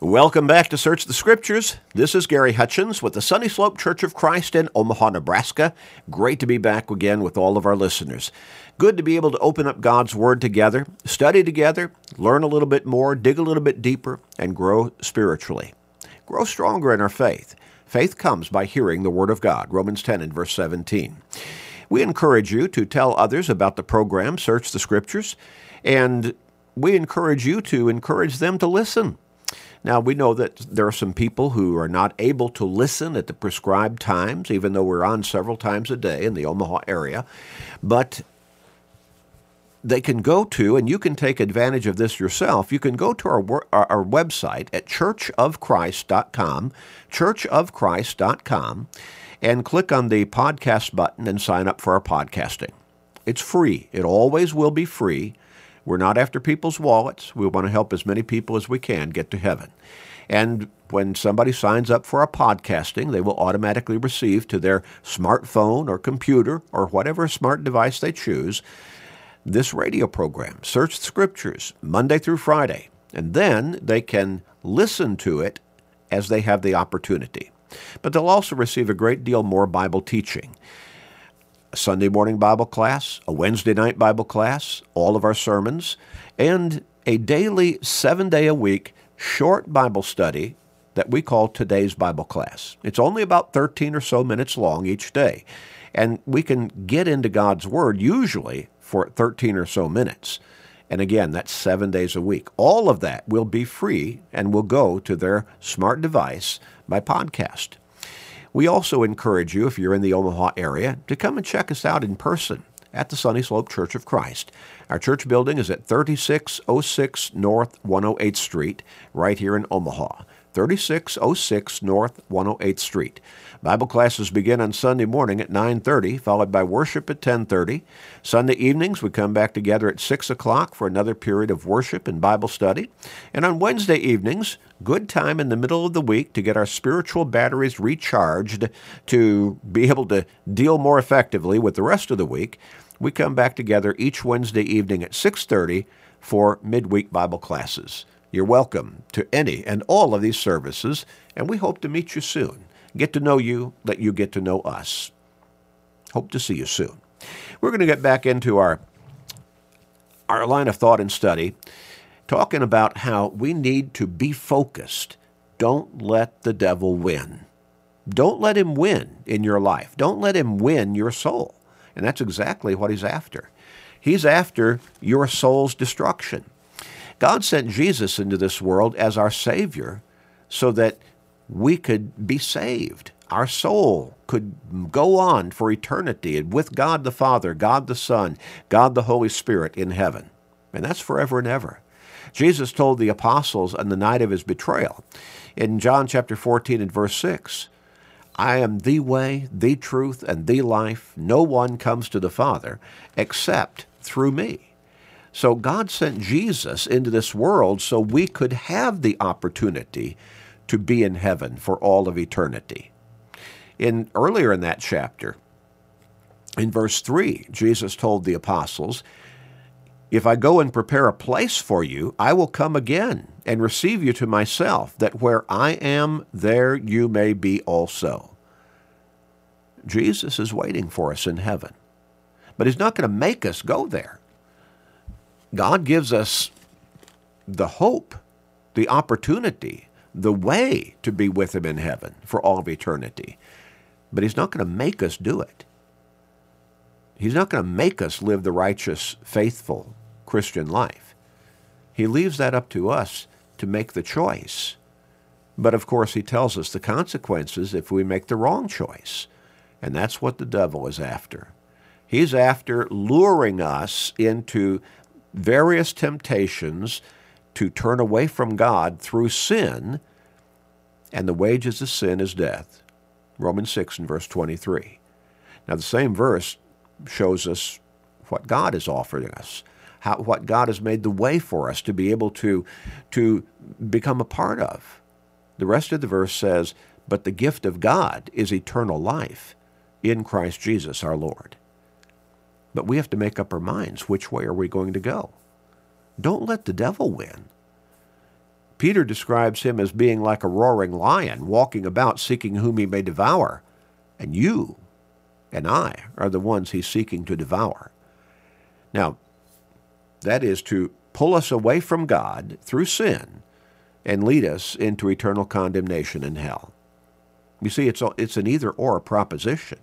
Welcome back to Search the Scriptures. This is Gary Hutchins with the Sunny Slope Church of Christ in Omaha, Nebraska. Great to be back again with all of our listeners. Good to be able to open up God's Word together, study together, learn a little bit more, dig a little bit deeper, and grow spiritually. Grow stronger in our faith. Faith comes by hearing the Word of God. Romans 10 and verse 17. We encourage you to tell others about the program Search the Scriptures, and we encourage you to encourage them to listen. Now, we know that there are some people who are not able to listen at the prescribed times, even though we're on several times a day in the Omaha area. But they can go to, and you can take advantage of this yourself. You can go to our, our, our website at churchofchrist.com, churchofchrist.com, and click on the podcast button and sign up for our podcasting. It's free. It always will be free. We're not after people's wallets. We want to help as many people as we can get to heaven. And when somebody signs up for our podcasting, they will automatically receive to their smartphone or computer or whatever smart device they choose this radio program, Search the Scriptures, Monday through Friday. And then they can listen to it as they have the opportunity. But they'll also receive a great deal more Bible teaching a Sunday morning Bible class, a Wednesday night Bible class, all of our sermons, and a daily seven day a week short Bible study that we call today's Bible class. It's only about 13 or so minutes long each day. And we can get into God's Word usually for 13 or so minutes. And again, that's seven days a week. All of that will be free and will go to their smart device by podcast. We also encourage you, if you're in the Omaha area, to come and check us out in person at the Sunny Slope Church of Christ. Our church building is at 3606 North 108th Street, right here in Omaha. 3606 North 108th Street. Bible classes begin on Sunday morning at 9:30, followed by worship at 10:30. Sunday evenings we come back together at 6 o'clock for another period of worship and Bible study. And on Wednesday evenings, good time in the middle of the week to get our spiritual batteries recharged to be able to deal more effectively with the rest of the week. We come back together each Wednesday evening at 6:30 for midweek Bible classes. You're welcome to any and all of these services, and we hope to meet you soon. Get to know you, let you get to know us. Hope to see you soon. We're going to get back into our our line of thought and study, talking about how we need to be focused. Don't let the devil win. Don't let him win in your life. Don't let him win your soul. And that's exactly what he's after. He's after your soul's destruction. God sent Jesus into this world as our Savior so that we could be saved. Our soul could go on for eternity with God the Father, God the Son, God the Holy Spirit in heaven. And that's forever and ever. Jesus told the apostles on the night of his betrayal in John chapter 14 and verse 6 I am the way, the truth, and the life. No one comes to the Father except through me. So God sent Jesus into this world so we could have the opportunity to be in heaven for all of eternity. In earlier in that chapter, in verse 3, Jesus told the apostles, If I go and prepare a place for you, I will come again and receive you to myself, that where I am, there you may be also. Jesus is waiting for us in heaven. But he's not going to make us go there. God gives us the hope, the opportunity, the way to be with Him in heaven for all of eternity. But He's not going to make us do it. He's not going to make us live the righteous, faithful Christian life. He leaves that up to us to make the choice. But of course, He tells us the consequences if we make the wrong choice. And that's what the devil is after. He's after luring us into various temptations to turn away from God through sin, and the wages of sin is death. Romans 6 and verse 23. Now, the same verse shows us what God is offering us, how, what God has made the way for us to be able to, to become a part of. The rest of the verse says, But the gift of God is eternal life in Christ Jesus our Lord. But we have to make up our minds which way are we going to go. Don't let the devil win. Peter describes him as being like a roaring lion, walking about seeking whom he may devour. And you and I are the ones he's seeking to devour. Now, that is to pull us away from God through sin and lead us into eternal condemnation in hell. You see, it's, it's an either or proposition.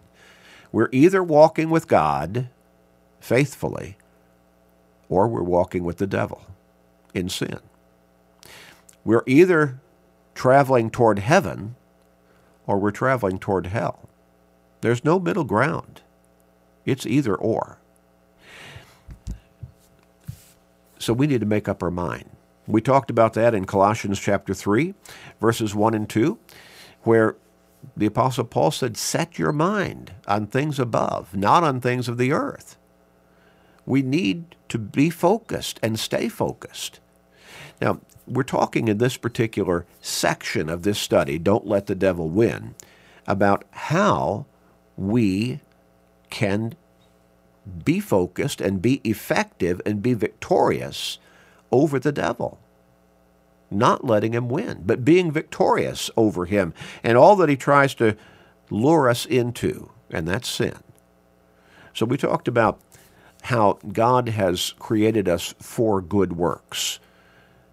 We're either walking with God faithfully or we're walking with the devil in sin. We're either traveling toward heaven or we're traveling toward hell. There's no middle ground. It's either or. So we need to make up our mind. We talked about that in Colossians chapter 3, verses 1 and 2, where the Apostle Paul said, Set your mind on things above, not on things of the earth. We need to be focused and stay focused. Now, we're talking in this particular section of this study, Don't Let the Devil Win, about how we can be focused and be effective and be victorious over the devil. Not letting him win, but being victorious over him and all that he tries to lure us into, and that's sin. So we talked about how God has created us for good works.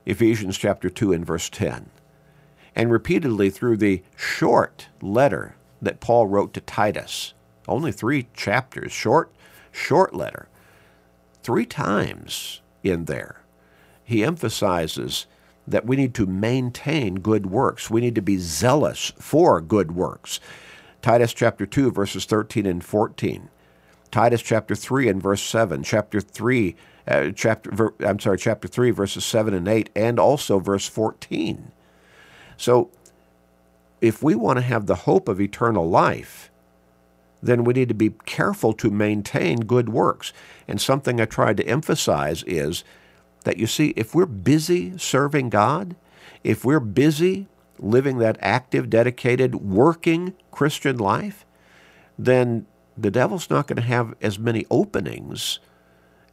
Ephesians chapter 2 and verse 10. And repeatedly through the short letter that Paul wrote to Titus, only three chapters, short, short letter, three times in there, he emphasizes that we need to maintain good works. We need to be zealous for good works. Titus chapter 2, verses 13 and 14. Titus chapter 3 and verse 7. Chapter 3, uh, chapter, ver, I'm sorry, chapter 3, verses 7 and 8, and also verse 14. So if we want to have the hope of eternal life, then we need to be careful to maintain good works. And something I tried to emphasize is that you see, if we're busy serving God, if we're busy living that active, dedicated, working Christian life, then the devil's not going to have as many openings,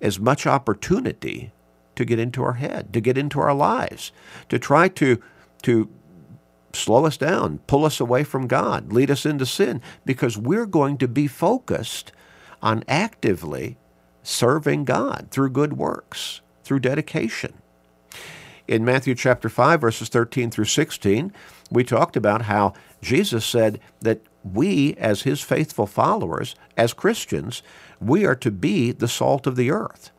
as much opportunity to get into our head, to get into our lives, to try to, to slow us down, pull us away from God, lead us into sin, because we're going to be focused on actively serving God through good works, through dedication. In Matthew chapter 5, verses 13 through 16, we talked about how Jesus said that we, as his faithful followers, as Christians, we are to be the salt of the earth.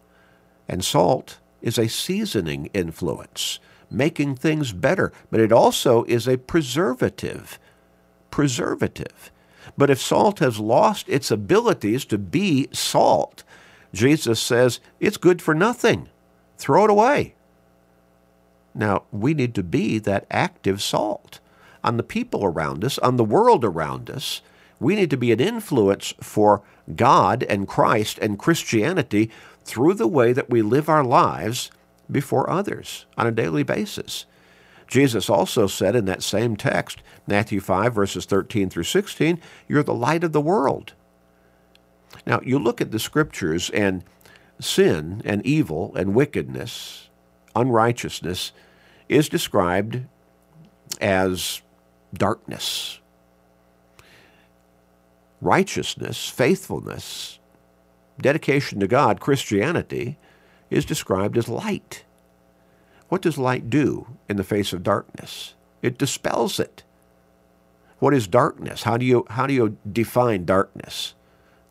And salt is a seasoning influence making things better, but it also is a preservative. Preservative. But if salt has lost its abilities to be salt, Jesus says it's good for nothing. Throw it away. Now, we need to be that active salt on the people around us, on the world around us. We need to be an influence for God and Christ and Christianity through the way that we live our lives before others on a daily basis. Jesus also said in that same text, Matthew 5, verses 13 through 16, You're the light of the world. Now, you look at the scriptures, and sin and evil and wickedness, unrighteousness, is described as darkness. Righteousness, faithfulness, dedication to God, Christianity, is described as light. What does light do in the face of darkness? It dispels it. What is darkness? How do you, how do you define darkness?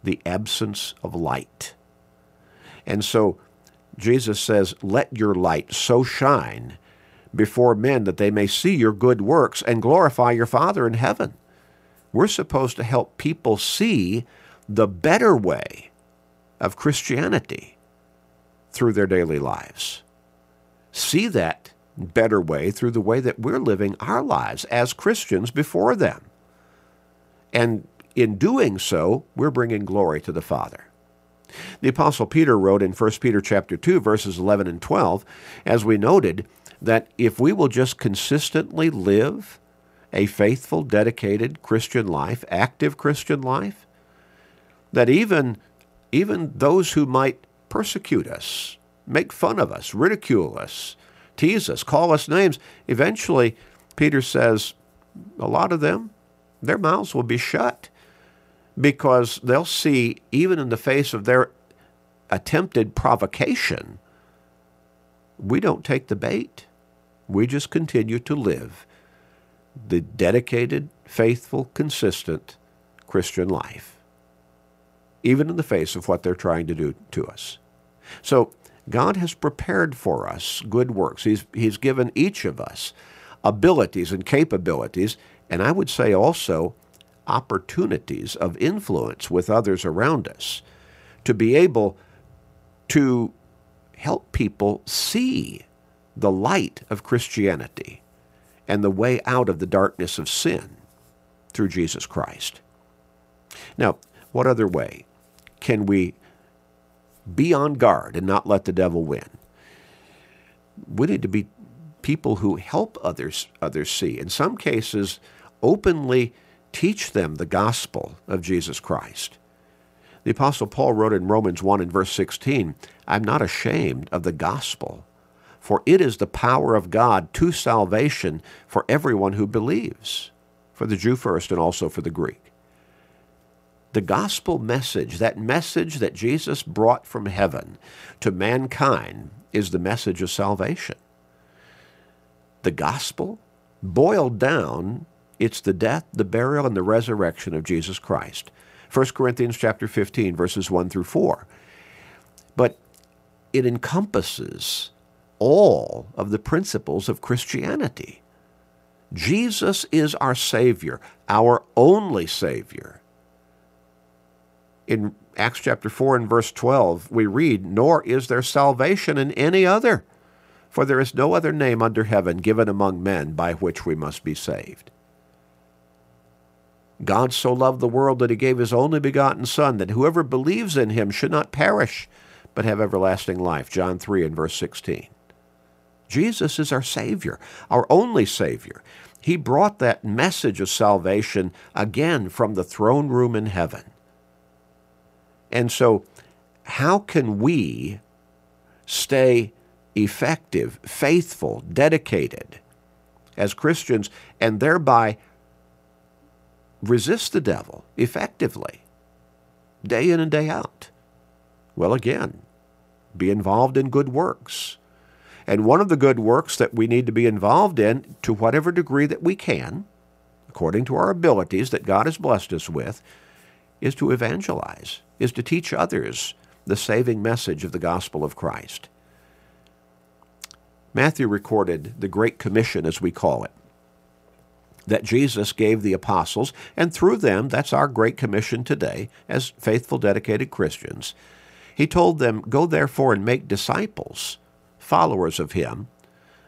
The absence of light. And so Jesus says, Let your light so shine before men that they may see your good works and glorify your Father in heaven. We're supposed to help people see the better way of Christianity through their daily lives. See that better way through the way that we're living our lives as Christians before them. And in doing so, we're bringing glory to the Father. The apostle Peter wrote in 1 Peter chapter 2 verses 11 and 12, as we noted, that if we will just consistently live a faithful, dedicated Christian life, active Christian life, that even even those who might persecute us, make fun of us, ridicule us, tease us, call us names. Eventually, Peter says, a lot of them, their mouths will be shut because they'll see, even in the face of their attempted provocation, we don't take the bait. We just continue to live the dedicated, faithful, consistent Christian life, even in the face of what they're trying to do to us. So God has prepared for us good works. He's, he's given each of us abilities and capabilities, and I would say also opportunities of influence with others around us to be able to help people see the light of Christianity and the way out of the darkness of sin through Jesus Christ. Now, what other way can we be on guard and not let the devil win? We need to be people who help others others see. In some cases, openly teach them the gospel of Jesus Christ. The Apostle Paul wrote in Romans 1 and verse 16, I'm not ashamed of the gospel, for it is the power of God to salvation for everyone who believes, for the Jew first and also for the Greek. The gospel message, that message that Jesus brought from heaven to mankind, is the message of salvation. The gospel, boiled down, it's the death, the burial, and the resurrection of Jesus Christ. 1 Corinthians chapter 15, verses 1 through 4. But it encompasses all of the principles of Christianity. Jesus is our Savior, our only Savior. In Acts chapter 4 and verse 12, we read, Nor is there salvation in any other, for there is no other name under heaven given among men by which we must be saved. God so loved the world that he gave his only begotten Son, that whoever believes in him should not perish, but have everlasting life. John 3 and verse 16. Jesus is our Savior, our only Savior. He brought that message of salvation again from the throne room in heaven. And so, how can we stay effective, faithful, dedicated as Christians, and thereby resist the devil effectively, day in and day out? Well, again, be involved in good works. And one of the good works that we need to be involved in, to whatever degree that we can, according to our abilities that God has blessed us with, is to evangelize, is to teach others the saving message of the gospel of Christ. Matthew recorded the Great Commission, as we call it that Jesus gave the apostles, and through them, that's our great commission today as faithful, dedicated Christians. He told them, Go therefore and make disciples, followers of Him,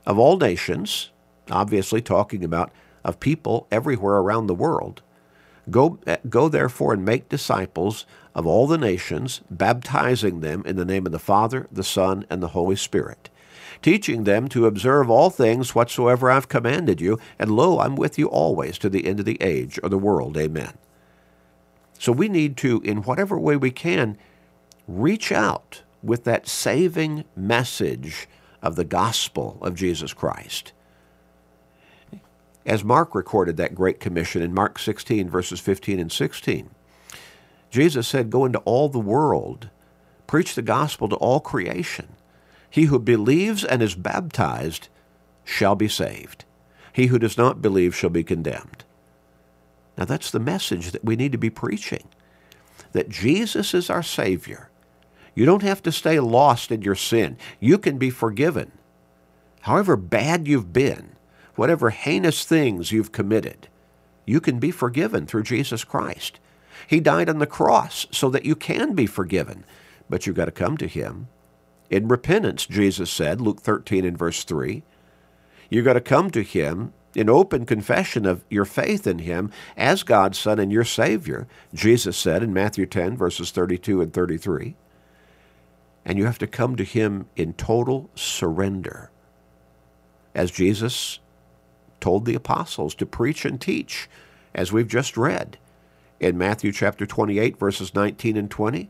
of all nations, obviously talking about of people everywhere around the world. Go, eh, go therefore and make disciples of all the nations, baptizing them in the name of the Father, the Son, and the Holy Spirit teaching them to observe all things whatsoever I've commanded you, and lo, I'm with you always to the end of the age or the world. Amen. So we need to, in whatever way we can, reach out with that saving message of the gospel of Jesus Christ. As Mark recorded that great commission in Mark 16, verses 15 and 16, Jesus said, Go into all the world, preach the gospel to all creation. He who believes and is baptized shall be saved. He who does not believe shall be condemned. Now that's the message that we need to be preaching. That Jesus is our Savior. You don't have to stay lost in your sin. You can be forgiven. However bad you've been, whatever heinous things you've committed, you can be forgiven through Jesus Christ. He died on the cross so that you can be forgiven, but you've got to come to Him in repentance, Jesus said, Luke 13 and verse 3. You've got to come to Him in open confession of your faith in Him as God's Son and your Savior, Jesus said in Matthew 10, verses 32 and 33. And you have to come to Him in total surrender. As Jesus told the apostles to preach and teach, as we've just read in Matthew chapter 28, verses 19 and 20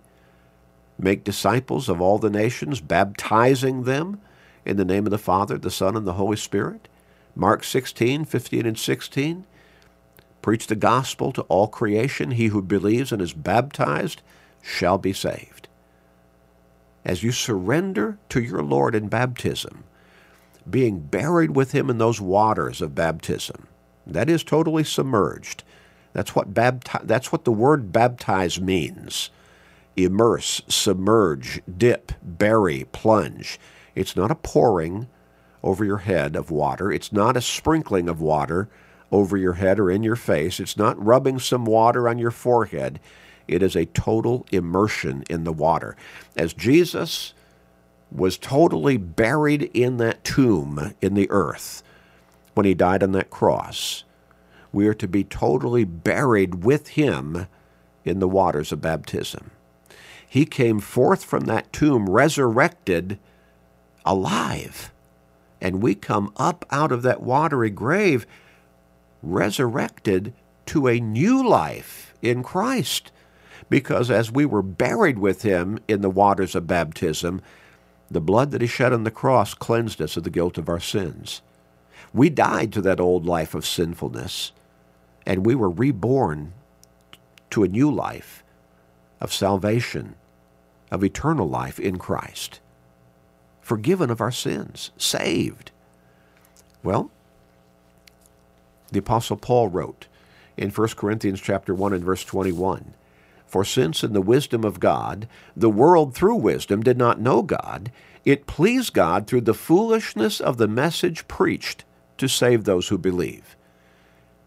make disciples of all the nations, baptizing them in the name of the Father, the Son, and the Holy Spirit. Mark 16, 15 and 16. Preach the gospel to all creation. He who believes and is baptized shall be saved. As you surrender to your Lord in baptism, being buried with him in those waters of baptism, that is totally submerged. That's what bapti- that's what the word baptize means. Immerse, submerge, dip, bury, plunge. It's not a pouring over your head of water. It's not a sprinkling of water over your head or in your face. It's not rubbing some water on your forehead. It is a total immersion in the water. As Jesus was totally buried in that tomb in the earth when he died on that cross, we are to be totally buried with him in the waters of baptism. He came forth from that tomb resurrected alive. And we come up out of that watery grave resurrected to a new life in Christ. Because as we were buried with him in the waters of baptism, the blood that he shed on the cross cleansed us of the guilt of our sins. We died to that old life of sinfulness, and we were reborn to a new life of salvation, of eternal life in Christ, forgiven of our sins, saved. Well, the apostle Paul wrote in 1 Corinthians chapter 1 and verse 21, "For since in the wisdom of God the world through wisdom did not know God, it pleased God through the foolishness of the message preached to save those who believe."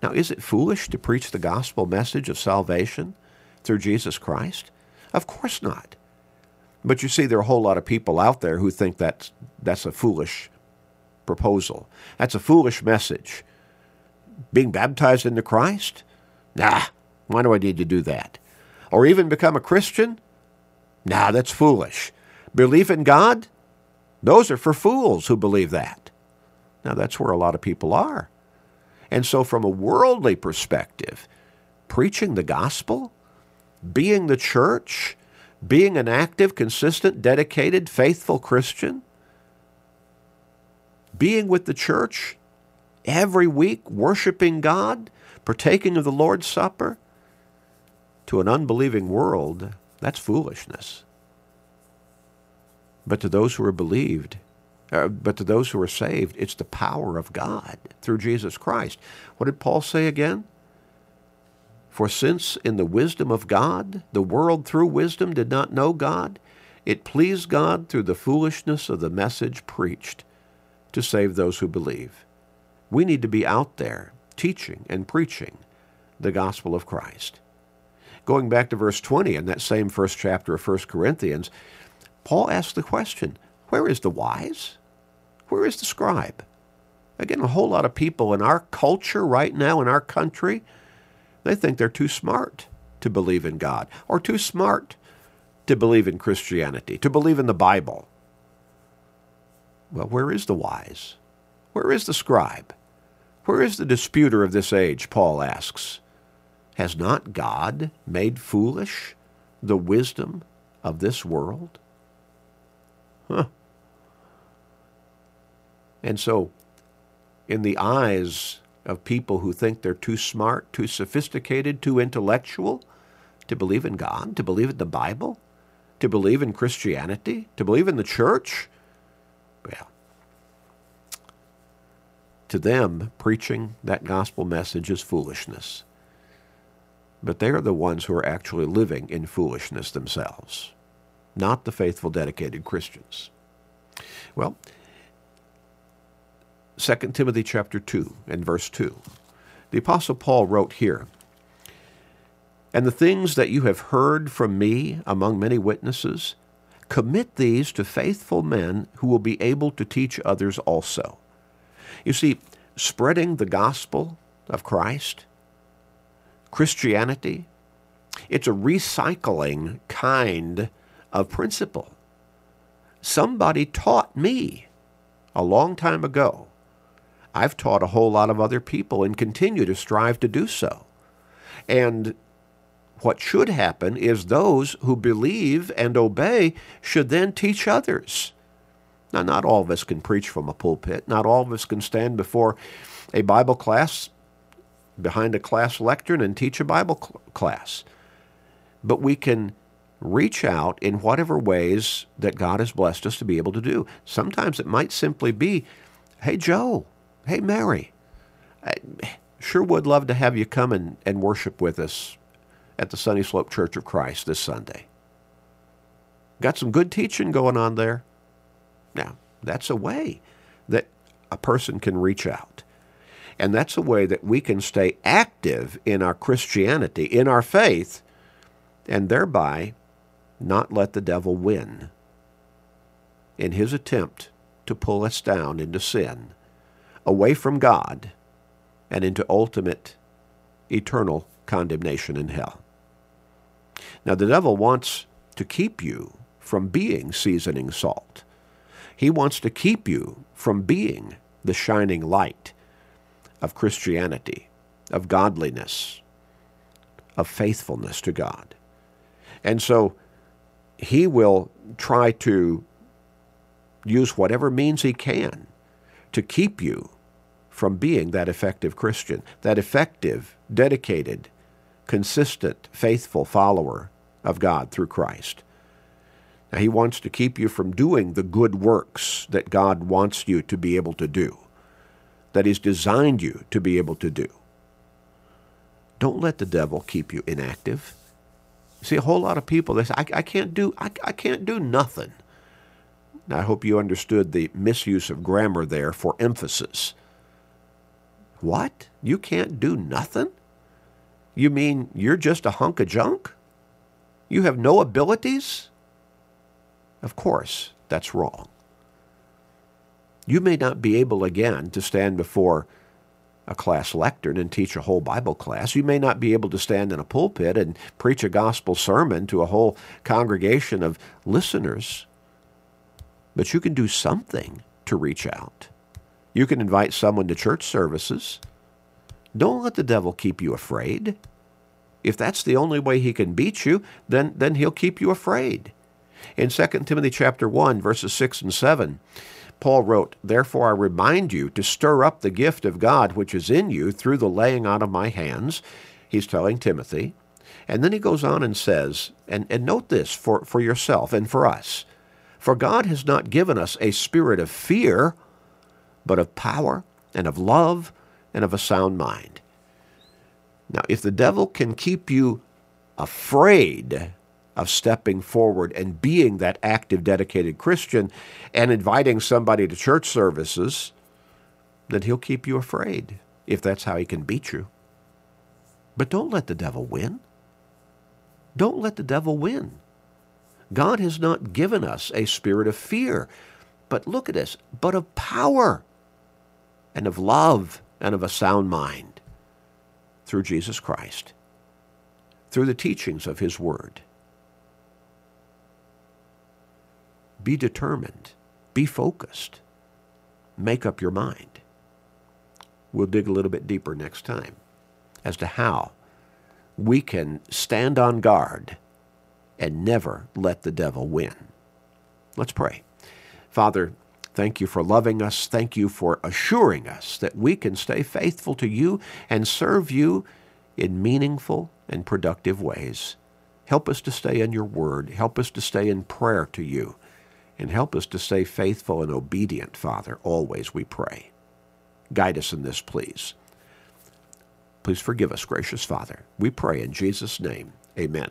Now, is it foolish to preach the gospel message of salvation through Jesus Christ? Of course not. But you see, there are a whole lot of people out there who think that's, that's a foolish proposal. That's a foolish message being baptized into Christ? Nah, why do I need to do that? Or even become a Christian? Nah, that's foolish. Belief in God? Those are for fools who believe that. Now, that's where a lot of people are. And so, from a worldly perspective, preaching the gospel, being the church, being an active, consistent, dedicated, faithful Christian, being with the church every week worshiping God, partaking of the Lord's Supper, to an unbelieving world, that's foolishness. But to those who are believed, uh, but to those who are saved, it's the power of God through Jesus Christ. What did Paul say again? For since in the wisdom of God, the world through wisdom did not know God, it pleased God through the foolishness of the message preached to save those who believe. We need to be out there teaching and preaching the gospel of Christ. Going back to verse 20 in that same first chapter of 1 Corinthians, Paul asks the question where is the wise? Where is the scribe? Again, a whole lot of people in our culture right now, in our country, they think they're too smart to believe in God or too smart to believe in Christianity, to believe in the Bible. Well, where is the wise? Where is the scribe? Where is the disputer of this age? Paul asks. Has not God made foolish the wisdom of this world? Huh. And so, in the eyes of people who think they're too smart, too sophisticated, too intellectual to believe in God, to believe in the Bible, to believe in Christianity, to believe in the church, well, to them, preaching that gospel message is foolishness. But they are the ones who are actually living in foolishness themselves, not the faithful, dedicated Christians. Well, 2 Timothy chapter 2 and verse 2. The apostle Paul wrote here, "And the things that you have heard from me among many witnesses, commit these to faithful men who will be able to teach others also." You see, spreading the gospel of Christ, Christianity, it's a recycling kind of principle. Somebody taught me a long time ago. I've taught a whole lot of other people and continue to strive to do so. And what should happen is those who believe and obey should then teach others. Now, not all of us can preach from a pulpit. Not all of us can stand before a Bible class, behind a class lectern, and teach a Bible cl- class. But we can reach out in whatever ways that God has blessed us to be able to do. Sometimes it might simply be, hey, Joe, hey, Mary, I sure would love to have you come and, and worship with us at the Sunny Slope Church of Christ this Sunday. Got some good teaching going on there. Now, that's a way that a person can reach out. And that's a way that we can stay active in our Christianity, in our faith, and thereby not let the devil win in his attempt to pull us down into sin, away from God, and into ultimate eternal condemnation in hell. Now, the devil wants to keep you from being seasoning salt. He wants to keep you from being the shining light of Christianity, of godliness, of faithfulness to God. And so he will try to use whatever means he can to keep you from being that effective Christian, that effective, dedicated, consistent, faithful follower of God through Christ. Now, he wants to keep you from doing the good works that God wants you to be able to do, that He's designed you to be able to do. Don't let the devil keep you inactive. See, a whole lot of people, they say, I, I can't do, I, I can't do nothing. Now, I hope you understood the misuse of grammar there for emphasis. What? You can't do nothing? You mean you're just a hunk of junk? You have no abilities? Of course, that's wrong. You may not be able again to stand before a class lectern and teach a whole Bible class. You may not be able to stand in a pulpit and preach a gospel sermon to a whole congregation of listeners, but you can do something to reach out. You can invite someone to church services. Don't let the devil keep you afraid. If that's the only way he can beat you, then, then he'll keep you afraid. In 2 Timothy chapter 1, verses 6 and 7, Paul wrote, Therefore I remind you to stir up the gift of God which is in you through the laying on of my hands. He's telling Timothy. And then he goes on and says, and, and note this for, for yourself and for us, for God has not given us a spirit of fear, but of power and of love and of a sound mind. Now, if the devil can keep you afraid of stepping forward and being that active, dedicated Christian and inviting somebody to church services, then he'll keep you afraid if that's how he can beat you. But don't let the devil win. Don't let the devil win. God has not given us a spirit of fear, but look at this, but of power and of love and of a sound mind through Jesus Christ, through the teachings of his word. Be determined. Be focused. Make up your mind. We'll dig a little bit deeper next time as to how we can stand on guard and never let the devil win. Let's pray. Father, thank you for loving us. Thank you for assuring us that we can stay faithful to you and serve you in meaningful and productive ways. Help us to stay in your word. Help us to stay in prayer to you and help us to stay faithful and obedient, Father, always, we pray. Guide us in this, please. Please forgive us, gracious Father. We pray in Jesus' name. Amen.